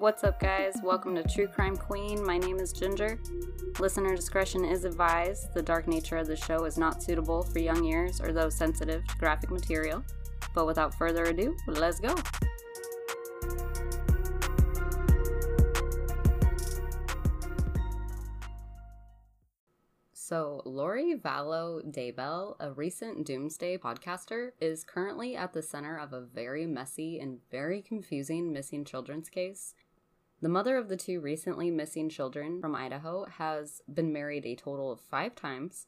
What's up, guys? Welcome to True Crime Queen. My name is Ginger. Listener discretion is advised. The dark nature of the show is not suitable for young ears or those sensitive to graphic material. But without further ado, let's go. So, Lori Vallow Daybell, a recent Doomsday podcaster, is currently at the center of a very messy and very confusing missing children's case. The mother of the two recently missing children from Idaho has been married a total of five times.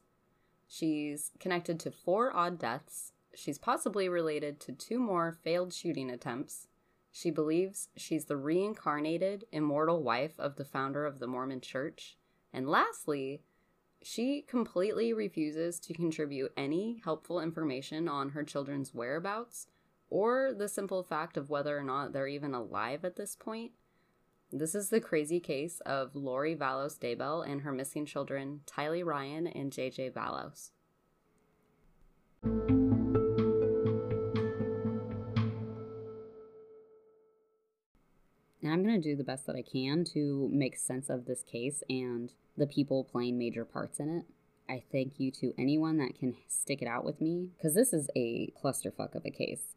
She's connected to four odd deaths. She's possibly related to two more failed shooting attempts. She believes she's the reincarnated, immortal wife of the founder of the Mormon Church. And lastly, she completely refuses to contribute any helpful information on her children's whereabouts or the simple fact of whether or not they're even alive at this point. This is the crazy case of Lori Vallows Daybell and her missing children, Tylee Ryan and JJ Vallows. And I'm going to do the best that I can to make sense of this case and the people playing major parts in it. I thank you to anyone that can stick it out with me because this is a clusterfuck of a case.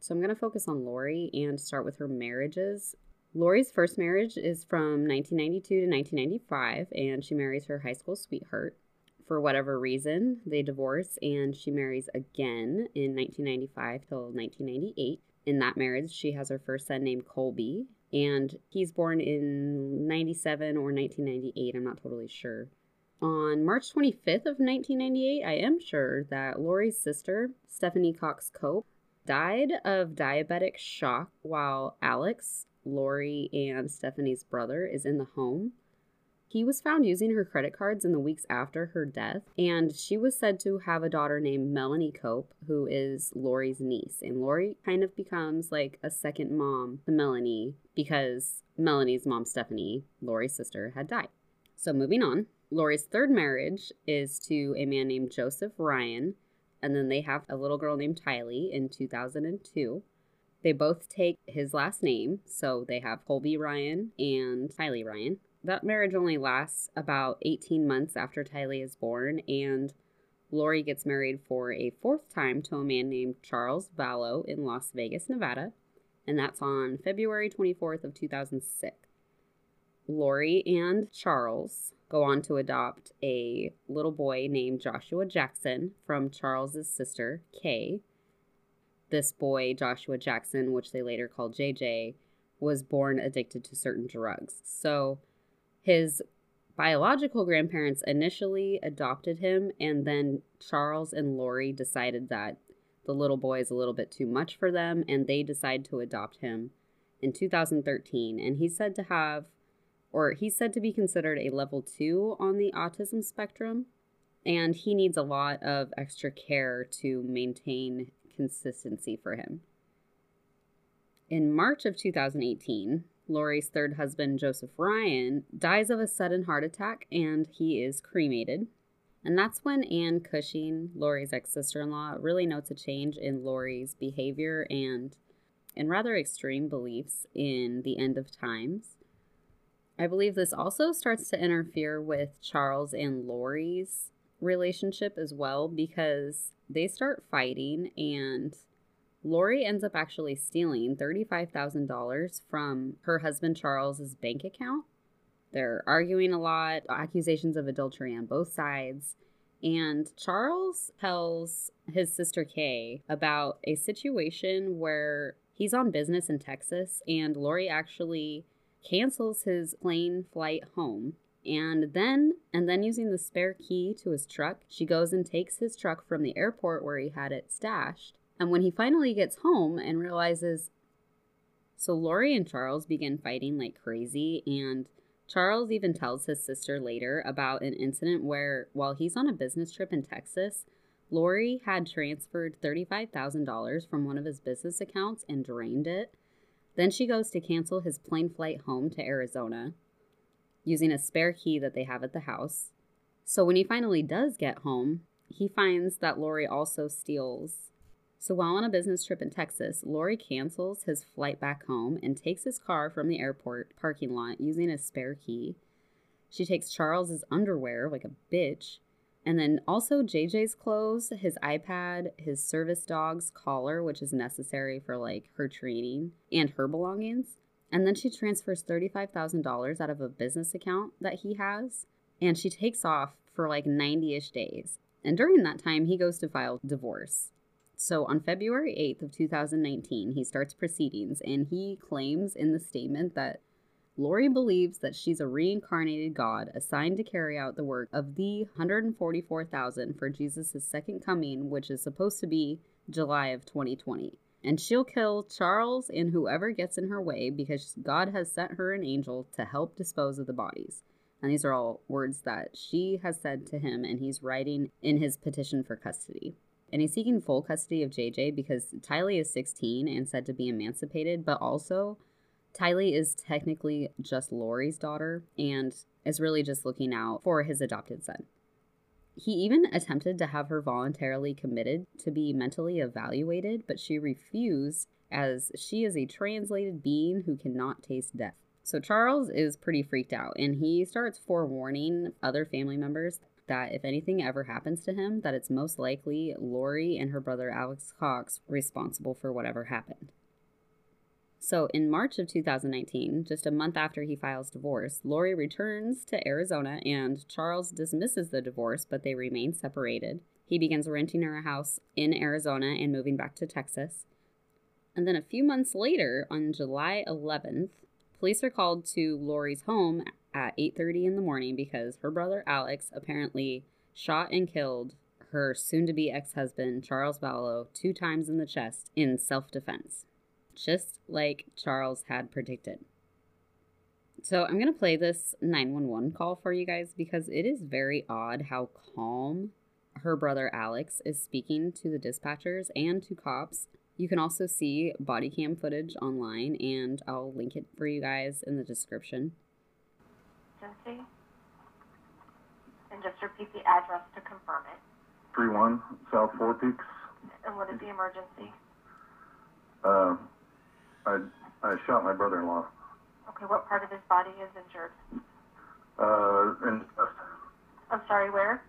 So I'm going to focus on Lori and start with her marriages. Lori's first marriage is from 1992 to 1995, and she marries her high school sweetheart. For whatever reason, they divorce and she marries again in 1995 till 1998. In that marriage, she has her first son named Colby, and he's born in 97 or 1998. I'm not totally sure. On March 25th of 1998, I am sure that Lori's sister, Stephanie Cox Cope, died of diabetic shock while Alex, Lori, and Stephanie's brother is in the home. He was found using her credit cards in the weeks after her death, and she was said to have a daughter named Melanie Cope, who is Lori's niece. And Lori kind of becomes like a second mom to Melanie because Melanie's mom, Stephanie, Lori's sister, had died. So, moving on, Lori's third marriage is to a man named Joseph Ryan, and then they have a little girl named Tylee in 2002. They both take his last name, so they have Colby Ryan and Tylee Ryan that marriage only lasts about 18 months after Tylee is born, and Lori gets married for a fourth time to a man named Charles Vallow in Las Vegas, Nevada, and that's on February 24th of 2006. Lori and Charles go on to adopt a little boy named Joshua Jackson from Charles's sister, Kay. This boy, Joshua Jackson, which they later called JJ, was born addicted to certain drugs. So his biological grandparents initially adopted him, and then Charles and Lori decided that the little boy is a little bit too much for them, and they decide to adopt him in 2013. And he's said to have, or he's said to be considered a level two on the autism spectrum, and he needs a lot of extra care to maintain consistency for him. In March of 2018, Lori's third husband, Joseph Ryan, dies of a sudden heart attack and he is cremated. And that's when Anne Cushing, Lori's ex sister in law, really notes a change in Lori's behavior and and rather extreme beliefs in the end of times. I believe this also starts to interfere with Charles and Lori's relationship as well because they start fighting and Lori ends up actually stealing $35,000 from her husband Charles's bank account. They're arguing a lot, accusations of adultery on both sides. And Charles tells his sister Kay about a situation where he's on business in Texas and Lori actually cancels his plane flight home. And then, and then using the spare key to his truck, she goes and takes his truck from the airport where he had it stashed and when he finally gets home and realizes, so Lori and Charles begin fighting like crazy, and Charles even tells his sister later about an incident where, while he's on a business trip in Texas, Lori had transferred $35,000 from one of his business accounts and drained it. Then she goes to cancel his plane flight home to Arizona using a spare key that they have at the house. So when he finally does get home, he finds that Lori also steals So while on a business trip in Texas, Lori cancels his flight back home and takes his car from the airport parking lot using a spare key. She takes Charles's underwear like a bitch, and then also JJ's clothes, his iPad, his service dog's collar, which is necessary for like her training, and her belongings. And then she transfers $35,000 out of a business account that he has, and she takes off for like 90 ish days. And during that time, he goes to file divorce. So on February 8th of 2019, he starts proceedings and he claims in the statement that Lori believes that she's a reincarnated God assigned to carry out the work of the 144,000 for Jesus' second coming, which is supposed to be July of 2020. And she'll kill Charles and whoever gets in her way because God has sent her an angel to help dispose of the bodies. And these are all words that she has said to him, and he's writing in his petition for custody and he's seeking full custody of JJ because Tylee is 16 and said to be emancipated, but also Tylee is technically just Lori's daughter and is really just looking out for his adopted son. He even attempted to have her voluntarily committed to be mentally evaluated, but she refused as she is a translated being who cannot taste death. So Charles is pretty freaked out and he starts forewarning other family members that if anything ever happens to him, that it's most likely Lori and her brother Alex Cox responsible for whatever happened. So, in March of 2019, just a month after he files divorce, Lori returns to Arizona and Charles dismisses the divorce, but they remain separated. He begins renting her a house in Arizona and moving back to Texas. And then a few months later, on July 11th, police are called to Lori's home at 8:30 in the morning because her brother Alex apparently shot and killed her soon-to-be ex-husband Charles Vallow two times in the chest in self-defense, just like Charles had predicted. So I'm going to play this 911 call for you guys because it is very odd how calm her brother Alex is speaking to the dispatchers and to cops. You can also see body cam footage online and I'll link it for you guys in the description emergency? And just repeat the address to confirm it. Three one South Four Peaks. And what is the emergency? Uh, I I shot my brother-in-law. Okay, what part of his body is injured? Uh, in the chest. I'm sorry, where?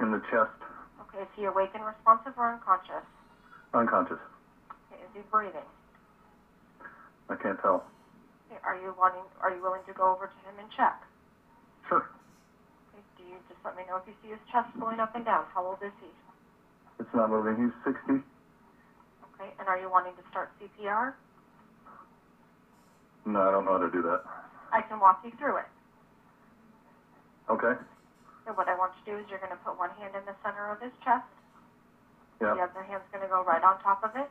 In the chest. Okay, is he awake and responsive or unconscious? Unconscious. Okay, is he breathing? I can't tell. Okay, are you wanting? Are you willing to go over to him and check? Sure. Okay, do you just let me know if you see his chest going up and down? How old is he? It's not moving. He's 60. Okay, and are you wanting to start CPR? No, I don't know how to do that. I can walk you through it. Okay. So what I want you to do is you're going to put one hand in the center of his chest. Yeah. The other hand's going to go right on top of it.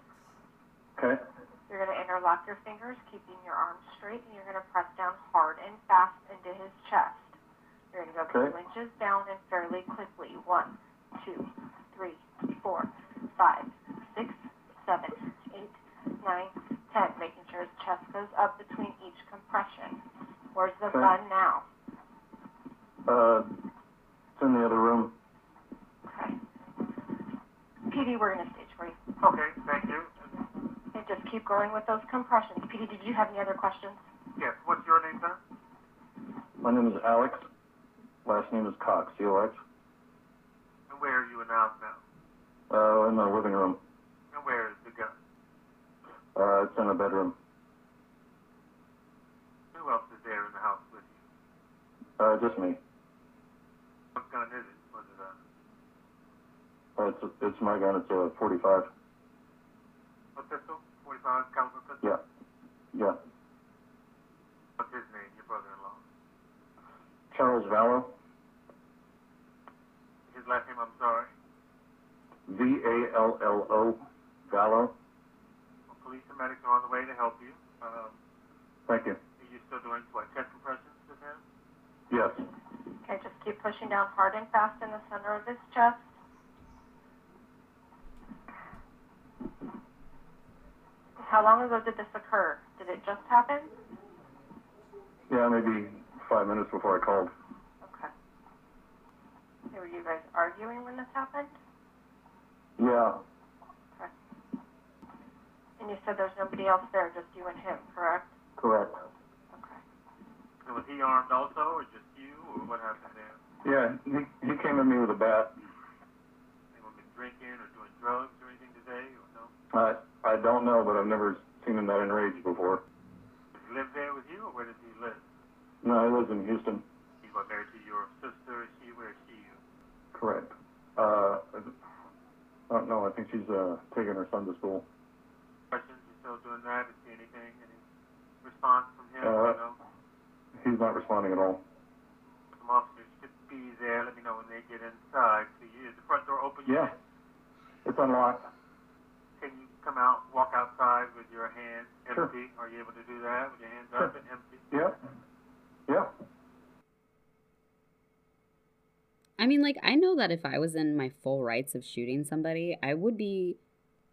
Okay. You're going to interlock your fingers, keeping your arms straight, and you're going to press down hard and fast into his chest. You're going to go Okay. two inches down and fairly quickly. One, two, three, four, five, six, seven, eight, nine, ten. Making sure his chest goes up between each compression. Where's the Okay. gun now? Uh, it's in the other room. Okay. PD, we're going to stage for you. Okay, thank you. And just keep going with those compressions. PD, did you have any other questions? Yes, what's your name, sir? My name is Alex. Last name is Cox. C-O-X. And where are you now? now? Uh, in the living room. And where is the gun? Uh, it's in a bedroom. Who else is there in the house with you? Uh, just me. What gun is it? Was it a Uh, it's it's my gun. It's a 45. a pistol? 45 caliber pistol? Yeah. Yeah. What's his name? Your brother-in-law. Charles Vallow. His last name, I'm sorry. V-A-L-L-O. Vallow. Well, police and medics are on the way to help you. Um, Thank you. are you still doing what chest compressions with him? Yes. Okay, just keep pushing down hard and fast in the center of his chest. How long ago did this occur? Did it just happen? Yeah, maybe five minutes before I called. Okay. Were you guys arguing when this happened? Yeah. Okay. And you said there's nobody else there, just you and him, correct? Correct. Okay. So was he armed also, or just you, or what happened there? Yeah, he, he came at me with a bat. Anyone been drinking or doing drugs or anything today, or no? I, I don't know, but I've never seen him that enraged before. Does he live there with you, or where does he live? No, he lives in Houston. He's what, married to your sister? Is she? Where is she? Correct. Uh, I don't know. I think she's uh, taking her son to school. Questions? Still doing that? Is see anything? Any response from him? Uh, you know? He's not responding at all. Some officers could be there. Let me know when they get inside to you. Is the front door open Yeah. yet? It's unlocked. Can you come out, walk outside with your hands Sure. empty? Are you able to do that with your hands Sure. up and empty? Yeah. Yeah. I mean, like, I know that if I was in my full rights of shooting somebody, I would be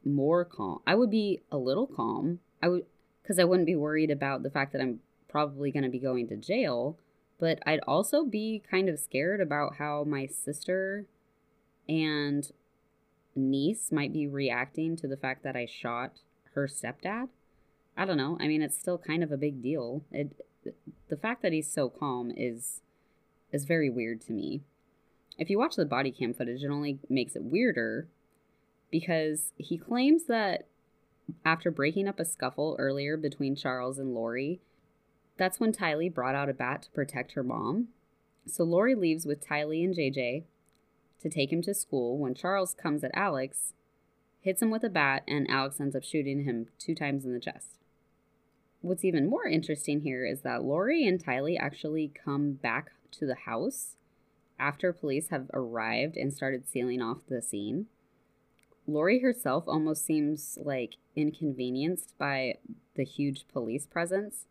more calm. I would be a little calm. I would, because I wouldn't be worried about the fact that I'm probably going to be going to jail. But I'd also be kind of scared about how my sister and niece might be reacting to the fact that I shot her stepdad. I don't know. I mean, it's still kind of a big deal. It, the fact that he's so calm is is very weird to me. If you watch the body cam footage, it only makes it weirder because he claims that after breaking up a scuffle earlier between Charles and Lori, that's when Tylee brought out a bat to protect her mom. So Lori leaves with Tylee and JJ to take him to school when Charles comes at Alex, hits him with a bat, and Alex ends up shooting him two times in the chest. What's even more interesting here is that Lori and Tylee actually come back to the house after police have arrived and started sealing off the scene. Lori herself almost seems like inconvenienced by the huge police presence,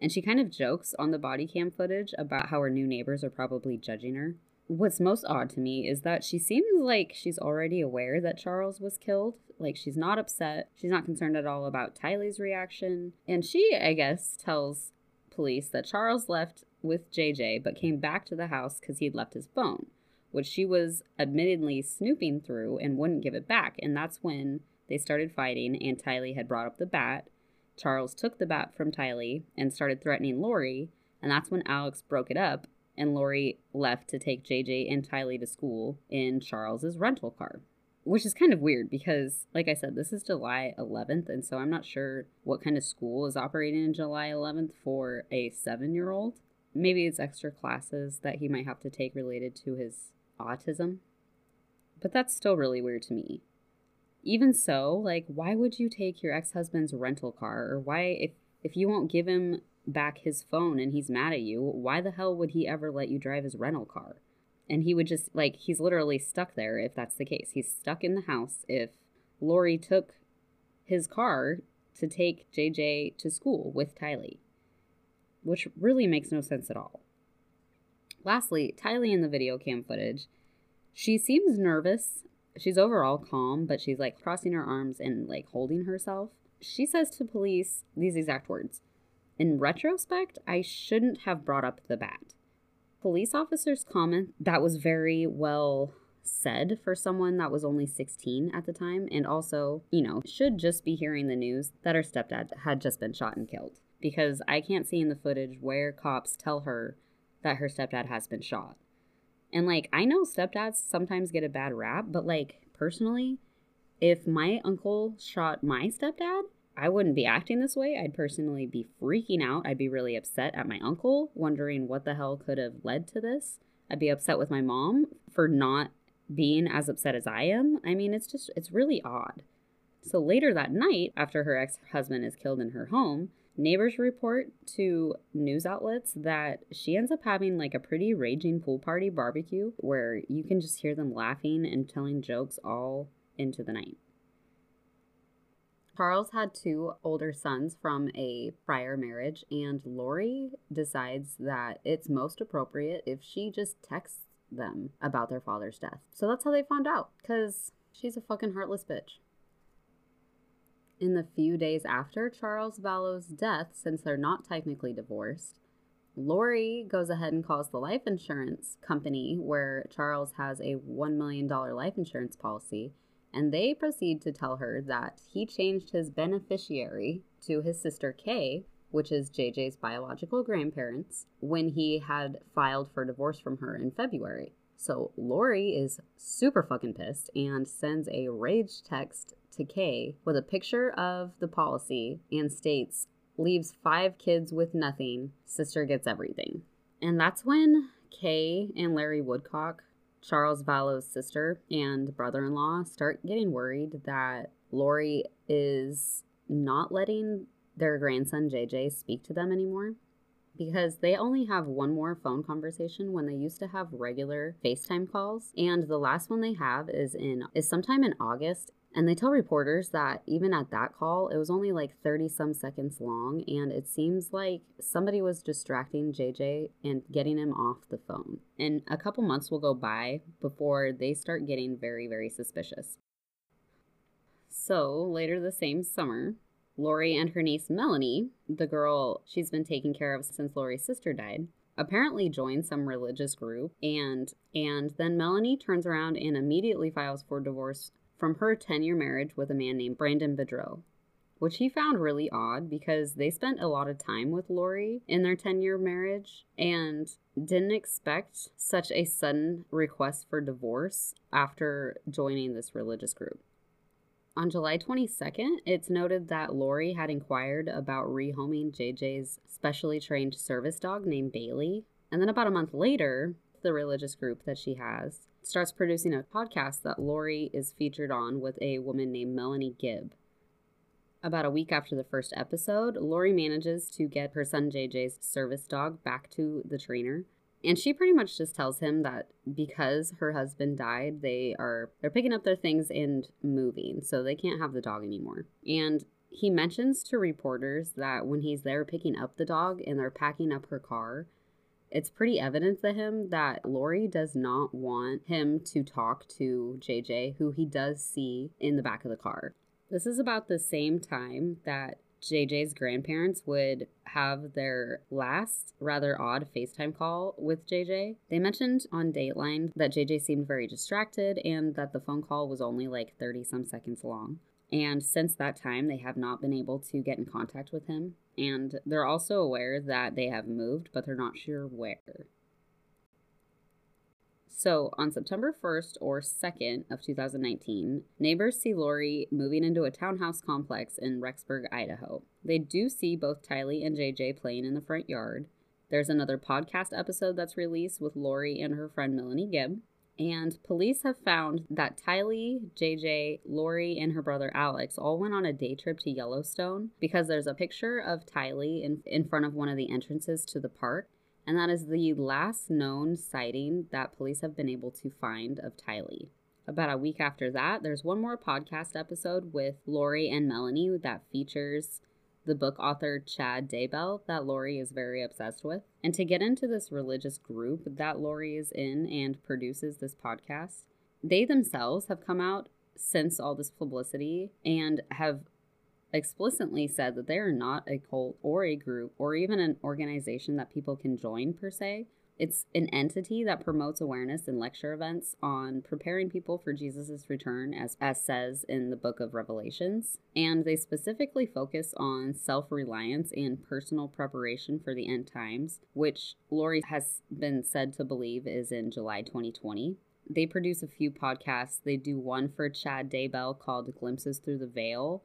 and she kind of jokes on the body cam footage about how her new neighbors are probably judging her. What's most odd to me is that she seems like she's already aware that Charles was killed. Like, she's not upset. She's not concerned at all about Tylee's reaction. And she, I guess, tells police that Charles left with JJ but came back to the house because he'd left his phone, which she was admittedly snooping through and wouldn't give it back. And that's when they started fighting, and Tylee had brought up the bat. Charles took the bat from Tylee and started threatening Lori, and that's when Alex broke it up and Lori left to take JJ and Tylee to school in Charles's rental car. Which is kind of weird because, like I said, this is July 11th, and so I'm not sure what kind of school is operating in July 11th for a seven year old. Maybe it's extra classes that he might have to take related to his autism. But that's still really weird to me. Even so, like, why would you take your ex husband's rental car? Or why, if, if you won't give him back his phone and he's mad at you, why the hell would he ever let you drive his rental car? And he would just, like, he's literally stuck there if that's the case. He's stuck in the house if Lori took his car to take JJ to school with Tylee, which really makes no sense at all. Lastly, Tylee in the video cam footage, she seems nervous. She's overall calm, but she's like crossing her arms and like holding herself. She says to police these exact words In retrospect, I shouldn't have brought up the bat. Police officers comment that was very well said for someone that was only 16 at the time, and also, you know, should just be hearing the news that her stepdad had just been shot and killed. Because I can't see in the footage where cops tell her that her stepdad has been shot. And like, I know stepdads sometimes get a bad rap, but like, personally, if my uncle shot my stepdad, I wouldn't be acting this way. I'd personally be freaking out. I'd be really upset at my uncle, wondering what the hell could have led to this. I'd be upset with my mom for not being as upset as I am. I mean, it's just, it's really odd. So later that night, after her ex husband is killed in her home, neighbors report to news outlets that she ends up having like a pretty raging pool party barbecue where you can just hear them laughing and telling jokes all into the night. Charles had two older sons from a prior marriage, and Lori decides that it's most appropriate if she just texts them about their father's death. So that's how they found out, because she's a fucking heartless bitch. In the few days after Charles Vallow's death, since they're not technically divorced, Lori goes ahead and calls the life insurance company where Charles has a $1 million life insurance policy and they proceed to tell her that he changed his beneficiary to his sister Kay, which is JJ's biological grandparents, when he had filed for divorce from her in February. So Lori is super fucking pissed and sends a rage text to Kay with a picture of the policy and states, leaves five kids with nothing, sister gets everything. And that's when Kay and Larry Woodcock, Charles Vallow's sister and brother in law, start getting worried that Lori is not letting their grandson JJ speak to them anymore because they only have one more phone conversation when they used to have regular FaceTime calls and the last one they have is in is sometime in August and they tell reporters that even at that call, it was only like 30 some seconds long, and it seems like somebody was distracting JJ and getting him off the phone. And a couple months will go by before they start getting very, very suspicious. So later the same summer, Lori and her niece Melanie, the girl she's been taking care of since Lori's sister died, apparently joined some religious group and and then Melanie turns around and immediately files for divorce from her 10 year marriage with a man named Brandon Boudreaux, which he found really odd because they spent a lot of time with Lori in their 10 year marriage and didn't expect such a sudden request for divorce after joining this religious group. On July 22nd, it's noted that Lori had inquired about rehoming JJ's specially trained service dog named Bailey. And then about a month later, the religious group that she has starts producing a podcast that Lori is featured on with a woman named Melanie Gibb. About a week after the first episode, Lori manages to get her son JJ's service dog back to the trainer. And she pretty much just tells him that because her husband died, they are they're picking up their things and moving, so they can't have the dog anymore. And he mentions to reporters that when he's there picking up the dog and they're packing up her car, it's pretty evident to him that Lori does not want him to talk to JJ, who he does see in the back of the car. This is about the same time that JJ's grandparents would have their last rather odd FaceTime call with JJ. They mentioned on Dateline that JJ seemed very distracted and that the phone call was only like 30 some seconds long. And since that time, they have not been able to get in contact with him. And they're also aware that they have moved, but they're not sure where. So, on September 1st or 2nd of 2019, neighbors see Lori moving into a townhouse complex in Rexburg, Idaho. They do see both Tylee and JJ playing in the front yard. There's another podcast episode that's released with Lori and her friend Melanie Gibb. And police have found that Tylee, JJ, Lori, and her brother Alex all went on a day trip to Yellowstone because there's a picture of Tylee in, in front of one of the entrances to the park. And that is the last known sighting that police have been able to find of Tylee. About a week after that, there's one more podcast episode with Lori and Melanie that features the book author Chad Daybell that Lori is very obsessed with. And to get into this religious group that Lori is in and produces this podcast, they themselves have come out since all this publicity and have explicitly said that they are not a cult or a group or even an organization that people can join per se. It's an entity that promotes awareness in lecture events on preparing people for Jesus' return, as, as says in the book of Revelations. And they specifically focus on self reliance and personal preparation for the end times, which Lori has been said to believe is in July 2020 they produce a few podcasts. They do one for Chad Daybell called Glimpses Through the Veil,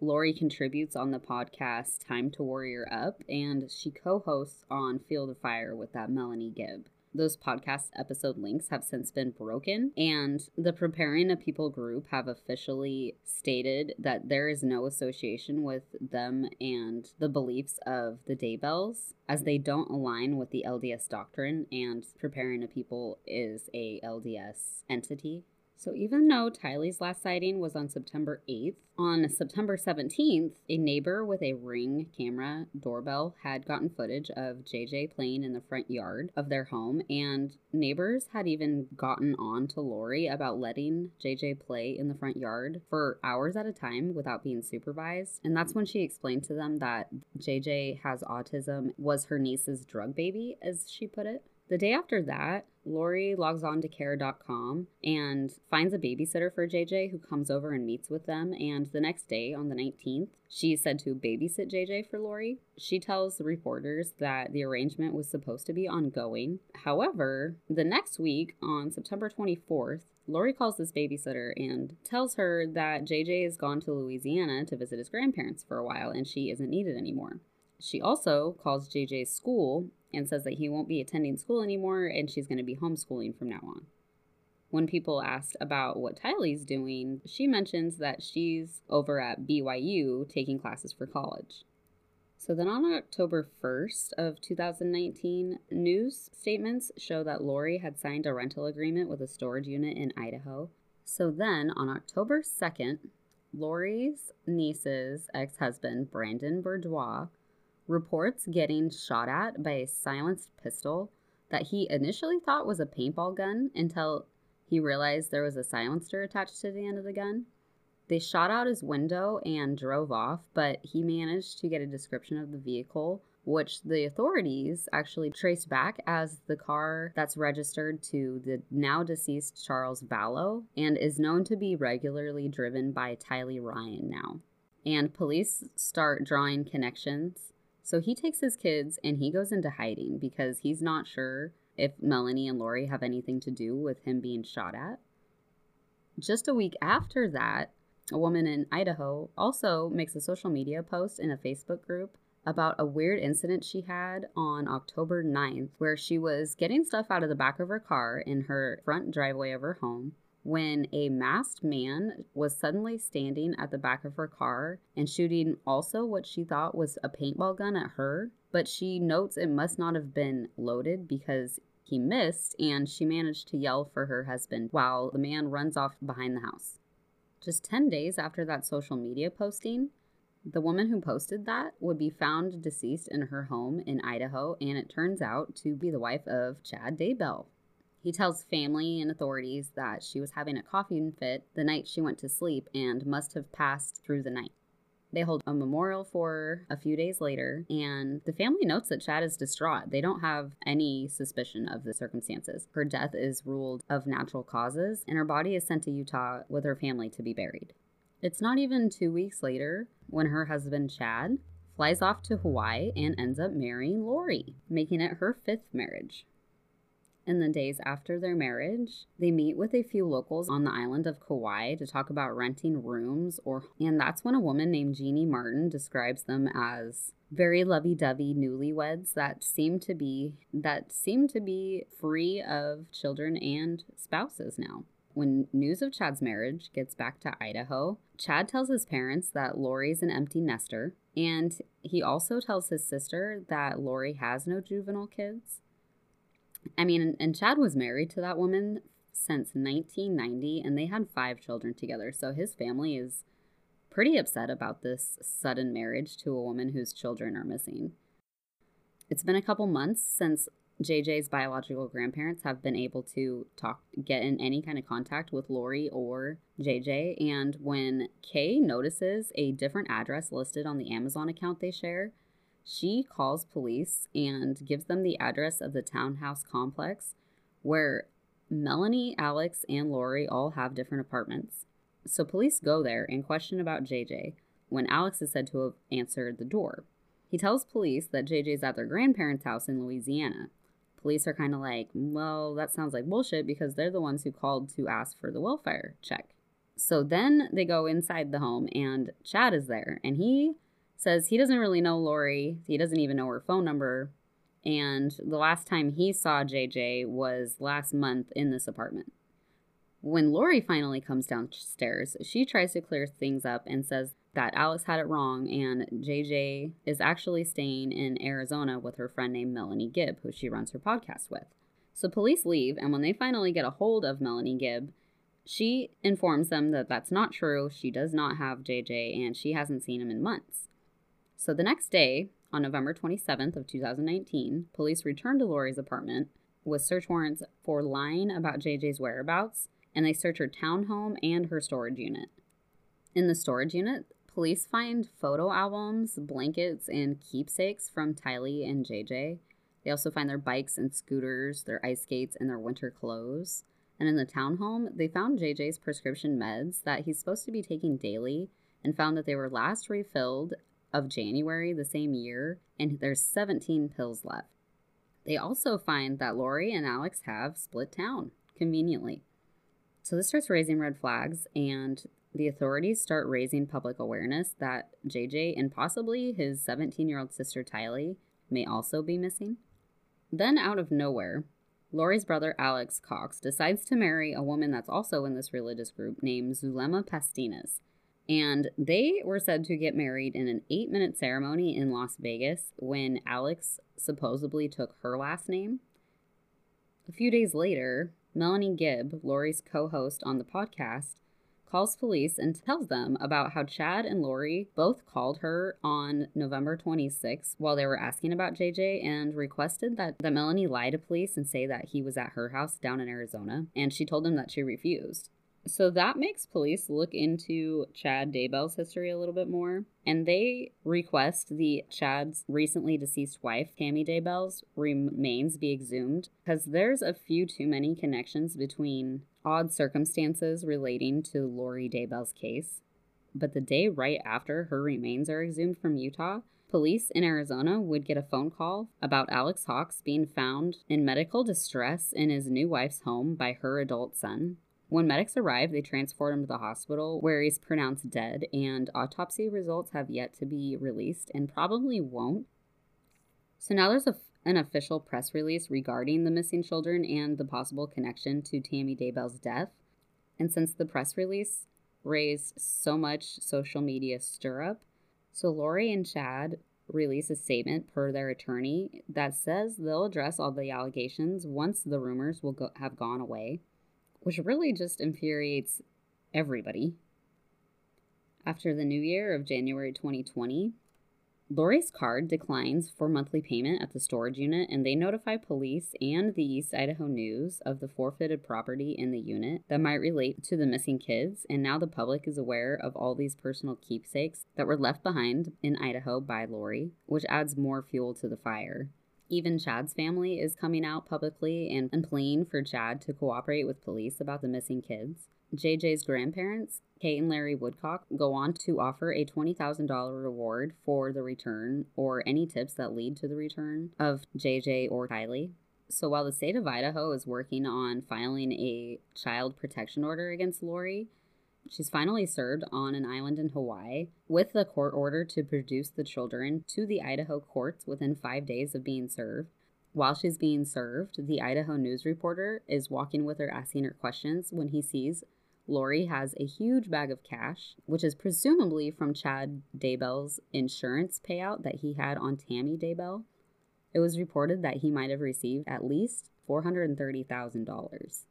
Lori contributes on the podcast Time to Warrior Up, and she co hosts on Field of Fire with that Melanie Gibb. Those podcast episode links have since been broken, and the Preparing a People group have officially stated that there is no association with them and the beliefs of the Daybells, as they don't align with the LDS doctrine, and Preparing a People is a LDS entity. So even though Tylee's last sighting was on September 8th, on September 17th, a neighbor with a ring camera doorbell had gotten footage of JJ playing in the front yard of their home, and neighbors had even gotten on to Lori about letting JJ play in the front yard for hours at a time without being supervised. And that's when she explained to them that JJ has autism, was her niece's drug baby, as she put it. The day after that, Lori logs on to care.com and finds a babysitter for JJ who comes over and meets with them. And the next day, on the 19th, she's said to babysit JJ for Lori. She tells the reporters that the arrangement was supposed to be ongoing. However, the next week, on September 24th, Lori calls this babysitter and tells her that JJ has gone to Louisiana to visit his grandparents for a while and she isn't needed anymore. She also calls JJ's school and says that he won't be attending school anymore and she's going to be homeschooling from now on. When people asked about what Tylee's doing, she mentions that she's over at BYU taking classes for college. So then on October 1st of 2019, news statements show that Lori had signed a rental agreement with a storage unit in Idaho. So then on October 2nd, Lori's niece's ex-husband, Brandon Bourgeois, reports getting shot at by a silenced pistol that he initially thought was a paintball gun until he realized there was a silencer attached to the end of the gun. They shot out his window and drove off, but he managed to get a description of the vehicle, which the authorities actually traced back as the car that's registered to the now deceased Charles Vallow and is known to be regularly driven by Tylee Ryan now. And police start drawing connections so he takes his kids and he goes into hiding because he's not sure if Melanie and Lori have anything to do with him being shot at. Just a week after that, a woman in Idaho also makes a social media post in a Facebook group about a weird incident she had on October 9th, where she was getting stuff out of the back of her car in her front driveway of her home when a masked man was suddenly standing at the back of her car and shooting also what she thought was a paintball gun at her. But she notes it must not have been loaded because he missed and she managed to yell for her husband while the man runs off behind the house. Just 10 days after that social media posting, the woman who posted that would be found deceased in her home in Idaho, and it turns out to be the wife of Chad Daybell. He tells family and authorities that she was having a coughing fit the night she went to sleep and must have passed through the night. They hold a memorial for her a few days later, and the family notes that Chad is distraught. They don't have any suspicion of the circumstances. Her death is ruled of natural causes, and her body is sent to Utah with her family to be buried. It's not even two weeks later when her husband, Chad, flies off to Hawaii and ends up marrying Lori, making it her fifth marriage in the days after their marriage, they meet with a few locals on the island of Kauai to talk about renting rooms or and that's when a woman named Jeannie Martin describes them as very lovey-dovey newlyweds that seem to be that seem to be free of children and spouses now. When news of Chad's marriage gets back to Idaho, Chad tells his parents that Lori's an empty nester, and he also tells his sister that Lori has no juvenile kids I mean, and Chad was married to that woman since 1990 and they had five children together. So his family is pretty upset about this sudden marriage to a woman whose children are missing. It's been a couple months since JJ's biological grandparents have been able to talk get in any kind of contact with Lori or JJ and when Kay notices a different address listed on the Amazon account they share, she calls police and gives them the address of the townhouse complex where Melanie, Alex, and Lori all have different apartments. So police go there and question about JJ when Alex is said to have answered the door. He tells police that JJ's at their grandparents' house in Louisiana. Police are kind of like, well, that sounds like bullshit because they're the ones who called to ask for the welfare check. So then they go inside the home and Chad is there and he says he doesn't really know Lori. He doesn't even know her phone number. And the last time he saw JJ was last month in this apartment. When Lori finally comes downstairs, she tries to clear things up and says that Alex had it wrong and JJ is actually staying in Arizona with her friend named Melanie Gibb, who she runs her podcast with. So police leave, and when they finally get a hold of Melanie Gibb, she informs them that that's not true. She does not have JJ and she hasn't seen him in months. So the next day, on November 27th of 2019, police returned to Lori's apartment with search warrants for lying about JJ's whereabouts, and they search her townhome and her storage unit. In the storage unit, police find photo albums, blankets, and keepsakes from Tylee and JJ, They also find their bikes and scooters, their ice skates, and their winter clothes. And in the townhome, they found JJ's prescription meds that he's supposed to be taking daily and found that they were last refilled of January the same year, and there's 17 pills left. They also find that Lori and Alex have split town conveniently. So this starts raising red flags, and the authorities start raising public awareness that JJ and possibly his 17 year old sister Tylee may also be missing. Then, out of nowhere, Lori's brother Alex Cox decides to marry a woman that's also in this religious group named Zulema Pastenes. And they were said to get married in an eight minute ceremony in Las Vegas when Alex supposedly took her last name. A few days later, Melanie Gibb, Lori's co host on the podcast, calls police and tells them about how Chad and Lori both called her on November 26 while they were asking about JJ and requested that, that Melanie lie to police and say that he was at her house down in Arizona. And she told them that she refused. So that makes police look into Chad Daybell's history a little bit more. And they request the Chad's recently deceased wife, Tammy Daybell's, remains be exhumed because there's a few too many connections between odd circumstances relating to Lori Daybell's case. But the day right after her remains are exhumed from Utah, police in Arizona would get a phone call about Alex Cox being found in medical distress in his new wife's home by her adult son. When medics arrive, they transport him to the hospital where he's pronounced dead, and autopsy results have yet to be released and probably won't. So now there's a, an official press release regarding the missing children and the possible connection to Tammy Daybell's death. And since the press release raised so much social media stir up, so Lori and Chad release a statement per their attorney that says they'll address all the allegations once the rumors will go- have gone away which really just infuriates everybody. After the new year of January 2020, Lori's card declines for monthly payment at the storage unit, and they notify police and the East Idaho News of the forfeited property in the unit that might relate to the missing kids. And now the public is aware of all these personal keepsakes that were left behind in Idaho by Lori, which adds more fuel to the fire. Even Chad's family is coming out publicly and, and pleading for Chad to cooperate with police about the missing kids. JJ's grandparents, Kay and Larry Woodcock, go on to offer a $20,000 reward for the return or any tips that lead to the return of JJ or Kylie. So while the state of Idaho is working on filing a child protection order against Lori, She's finally served on an island in Hawaii with the court order to produce the children to the Idaho courts within five days of being served. While she's being served, the Idaho news reporter is walking with her asking her questions when he sees Lori has a huge bag of cash, which is presumably from Chad Daybell's insurance payout that he had on Tammy Daybell. It was reported that he might have received at least $430,000.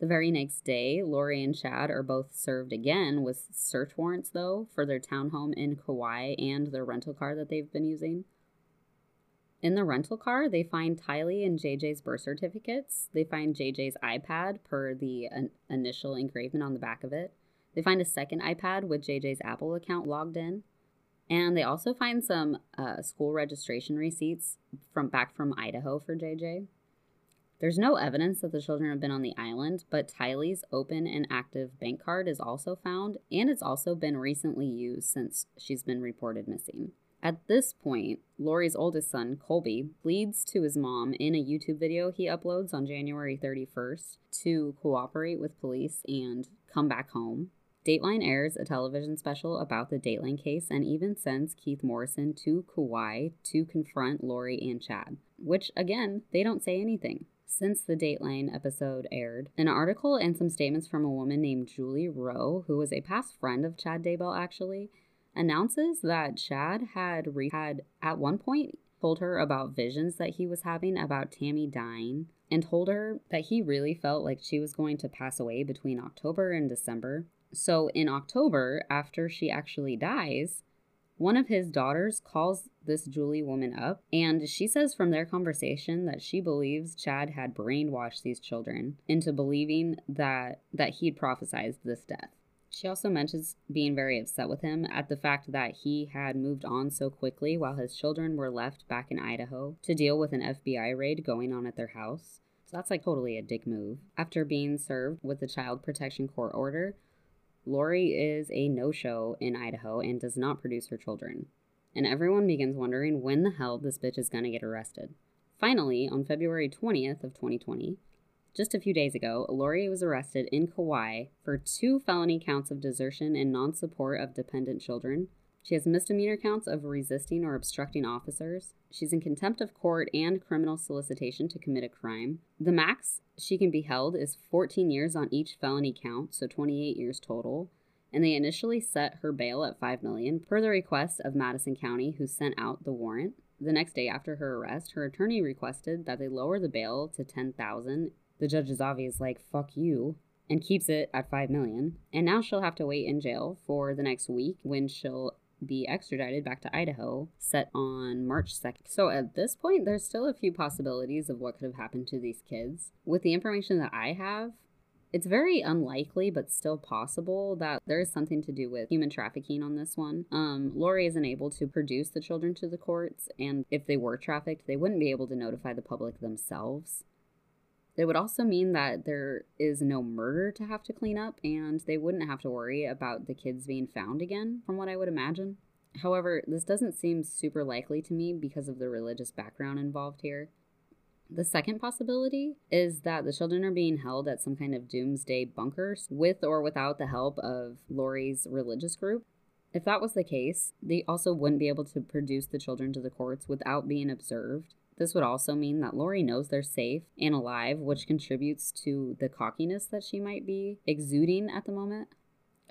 The very next day, Lori and Chad are both served again with search warrants, though, for their townhome in Kauai and their rental car that they've been using. In the rental car, they find Tylee and JJ's birth certificates. They find JJ's iPad per the initial engravement on the back of it. They find a second iPad with JJ's Apple account logged in. And they also find some uh, school registration receipts from back from Idaho for JJ. There's no evidence that the children have been on the island, but Tylee's open and active bank card is also found, and it's also been recently used since she's been reported missing. At this point, Lori's oldest son, Colby, pleads to his mom in a YouTube video he uploads on January 31st to cooperate with police and come back home. Dateline airs a television special about the Daybell case and even sends Keith Morrison to Kauai to confront Lori and Chad, which again, they don't say anything since the Dateline episode aired. An article and some statements from a woman named Julie Rowe, who was a past friend of Chad Daybell actually, announces that Chad had re- had at one point told her about visions that he was having about Tammy dying and told her that he really felt like she was going to pass away between October and December. So in October, after she actually dies, one of his daughters calls this Julie woman up, and she says from their conversation that she believes Chad had brainwashed these children into believing that that he'd prophesized this death. She also mentions being very upset with him at the fact that he had moved on so quickly while his children were left back in Idaho to deal with an FBI raid going on at their house. So that's like totally a dick move. After being served with a child protection court order, Lori is a no show in Idaho and does not produce her children. And everyone begins wondering when the hell this bitch is gonna get arrested. Finally, on February 20th of 2020, just a few days ago, Lori was arrested in Kauai for two felony counts of desertion and non support of dependent children. She has misdemeanor counts of resisting or obstructing officers. She's in contempt of court and criminal solicitation to commit a crime. The max she can be held is 14 years on each felony count, so 28 years total. And they initially set her bail at 5 million per the request of Madison County who sent out the warrant. The next day after her arrest, her attorney requested that they lower the bail to 10,000 the judge is obvious like fuck you and keeps it at 5 million. And now she'll have to wait in jail for the next week when she'll be extradited back to Idaho, set on March 2nd. So at this point, there's still a few possibilities of what could have happened to these kids. With the information that I have, it's very unlikely, but still possible that there is something to do with human trafficking on this one. Um, Lori isn't able to produce the children to the courts, and if they were trafficked, they wouldn't be able to notify the public themselves. It would also mean that there is no murder to have to clean up, and they wouldn't have to worry about the kids being found again, from what I would imagine. However, this doesn't seem super likely to me because of the religious background involved here. The second possibility is that the children are being held at some kind of doomsday bunker with or without the help of Lori's religious group. If that was the case, they also wouldn't be able to produce the children to the courts without being observed this would also mean that Lori knows they're safe and alive, which contributes to the cockiness that she might be exuding at the moment.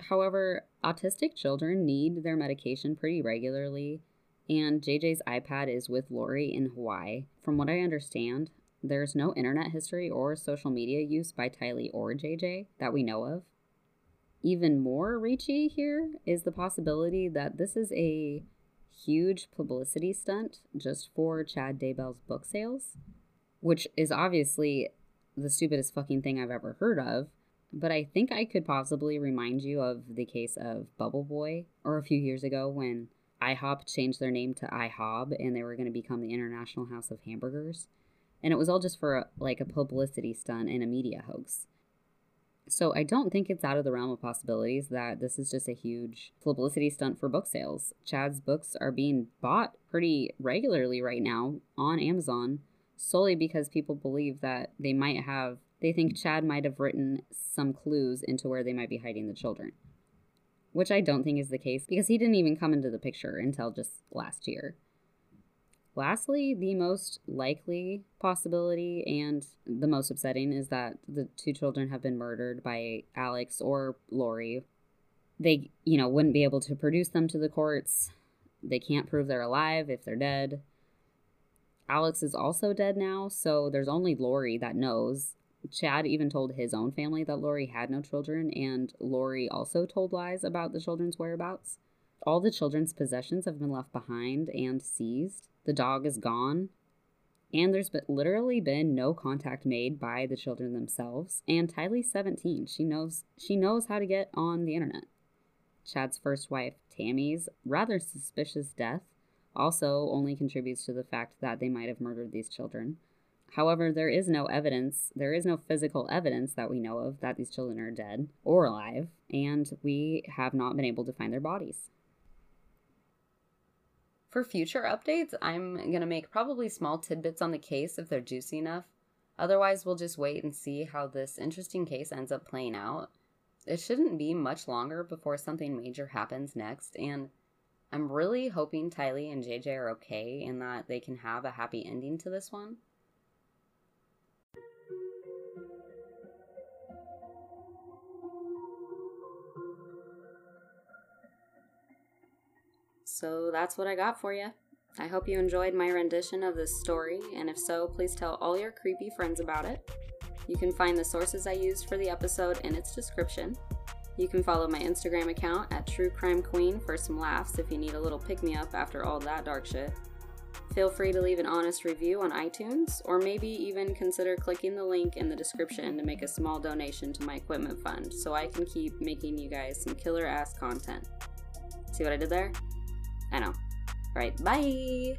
However, autistic children need their medication pretty regularly, and JJ's iPad is with Lori in Hawaii. From what I understand, there's no internet history or social media use by Tylee or JJ that we know of. Even more reachy here is the possibility that this is a huge publicity stunt just for Chad Daybell's book sales, which is obviously the stupidest fucking thing I've ever heard of. But I think I could possibly remind you of the case of Bubble Boy, or a few years ago when IHOP changed their name to IHOB and they were going to become the International House of Hamburgers. And it was all just for a, like a publicity stunt and a media hoax. So I don't think it's out of the realm of possibilities that this is just a huge publicity stunt for book sales. Chad's books are being bought pretty regularly right now on Amazon solely because people believe that they might have they think Chad might have written some clues into where they might be hiding the children. Which I don't think is the case because he didn't even come into the picture until just last year. Lastly, the most likely possibility and the most upsetting is that the two children have been murdered by Alex or Lori. They, you know, wouldn't be able to produce them to the courts. They can't prove they're alive if they're dead. Alex is also dead now, so there's only Lori that knows. Chad even told his own family that Lori had no children, and Lori also told lies about the children's whereabouts. All the children's possessions have been left behind and seized. The dog is gone. And there's been, literally been no contact made by the children themselves. And Tylee's 17. She knows she knows how to get on the internet. Chad's first wife, Tammy's rather suspicious death also only contributes to the fact that they might have murdered these children. However, there is no evidence, there is no physical evidence that we know of that these children are dead or alive, and we have not been able to find their bodies. For future updates, I'm going to make probably small tidbits on the case if they're juicy enough. Otherwise, we'll just wait and see how this interesting case ends up playing out. It shouldn't be much longer before something major happens next, and I'm really hoping Tylee and JJ are okay and that they can have a happy ending to this one. So that's what I got for you. I hope you enjoyed my rendition of this story, and if so, please tell all your creepy friends about it. You can find the sources I used for the episode in its description. You can follow my Instagram account at True Crime Queen for some laughs if you need a little pick me up after all that dark shit. Feel free to leave an honest review on iTunes, or maybe even consider clicking the link in the description to make a small donation to my equipment fund so I can keep making you guys some killer ass content. See what I did there? I know. Alright, bye!